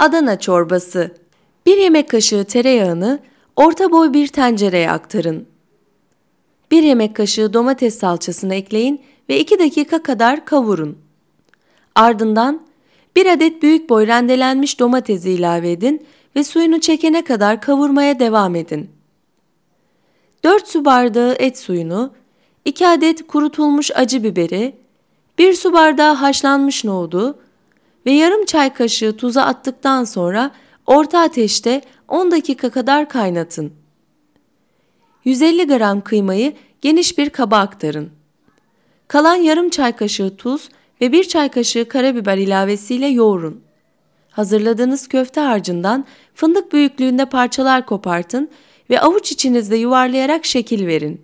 Adana çorbası. 1 yemek kaşığı tereyağını orta boy bir tencereye aktarın. 1 yemek kaşığı domates salçasını ekleyin ve 2 dakika kadar kavurun. Ardından 1 adet büyük boy rendelenmiş domatesi ilave edin ve suyunu çekene kadar kavurmaya devam edin. 4 su bardağı et suyunu, 2 adet kurutulmuş acı biberi, 1 su bardağı haşlanmış nohudu ve yarım çay kaşığı tuza attıktan sonra orta ateşte 10 dakika kadar kaynatın. 150 gram kıymayı geniş bir kaba aktarın. Kalan yarım çay kaşığı tuz ve bir çay kaşığı karabiber ilavesiyle yoğurun. Hazırladığınız köfte harcından fındık büyüklüğünde parçalar kopartın ve avuç içinizde yuvarlayarak şekil verin.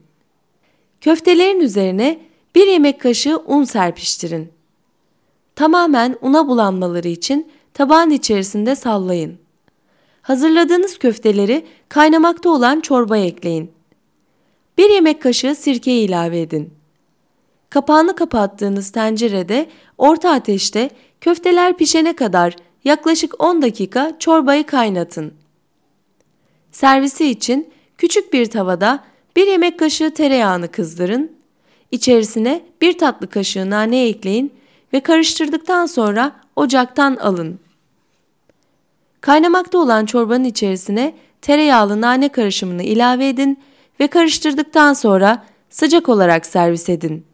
Köftelerin üzerine bir yemek kaşığı un serpiştirin. Tamamen una bulanmaları için tabağın içerisinde sallayın. Hazırladığınız köfteleri kaynamakta olan çorbaya ekleyin. Bir yemek kaşığı sirke ilave edin. Kapağını kapattığınız tencerede orta ateşte köfteler pişene kadar yaklaşık 10 dakika çorbayı kaynatın. Servisi için küçük bir tavada bir yemek kaşığı tereyağını kızdırın. İçerisine bir tatlı kaşığı nane ekleyin ve karıştırdıktan sonra ocaktan alın. Kaynamakta olan çorbanın içerisine tereyağlı nane karışımını ilave edin ve karıştırdıktan sonra sıcak olarak servis edin.